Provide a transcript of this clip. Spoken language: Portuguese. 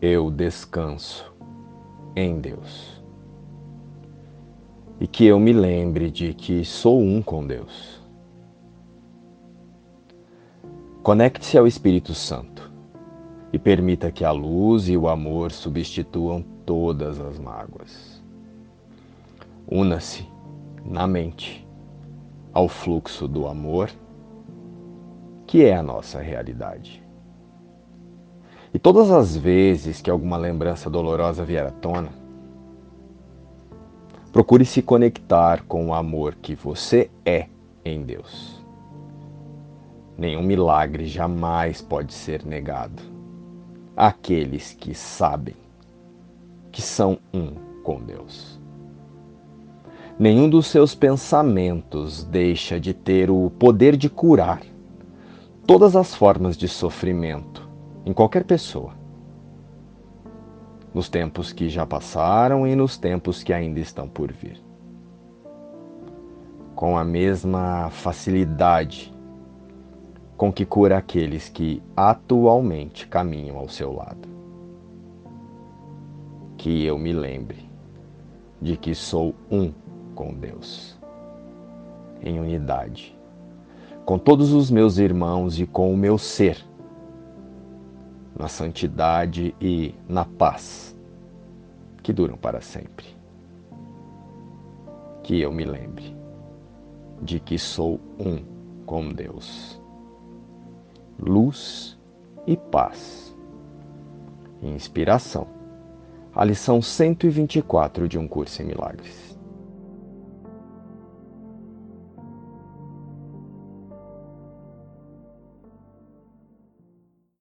eu descanso em Deus. E que eu me lembre de que sou um com Deus. Conecte-se ao Espírito Santo e permita que a luz e o amor substituam todas as mágoas. Una-se na mente ao fluxo do amor, que é a nossa realidade. E todas as vezes que alguma lembrança dolorosa vier à tona, procure se conectar com o amor que você é em Deus. Nenhum milagre jamais pode ser negado àqueles que sabem que são um com Deus. Nenhum dos seus pensamentos deixa de ter o poder de curar todas as formas de sofrimento em qualquer pessoa. Nos tempos que já passaram e nos tempos que ainda estão por vir. Com a mesma facilidade com que cura aqueles que atualmente caminham ao seu lado. Que eu me lembre de que sou um com Deus, em unidade, com todos os meus irmãos e com o meu ser na santidade e na paz que duram para sempre. Que eu me lembre de que sou um com Deus. Luz e paz. Inspiração. A lição 124 de um curso em milagres.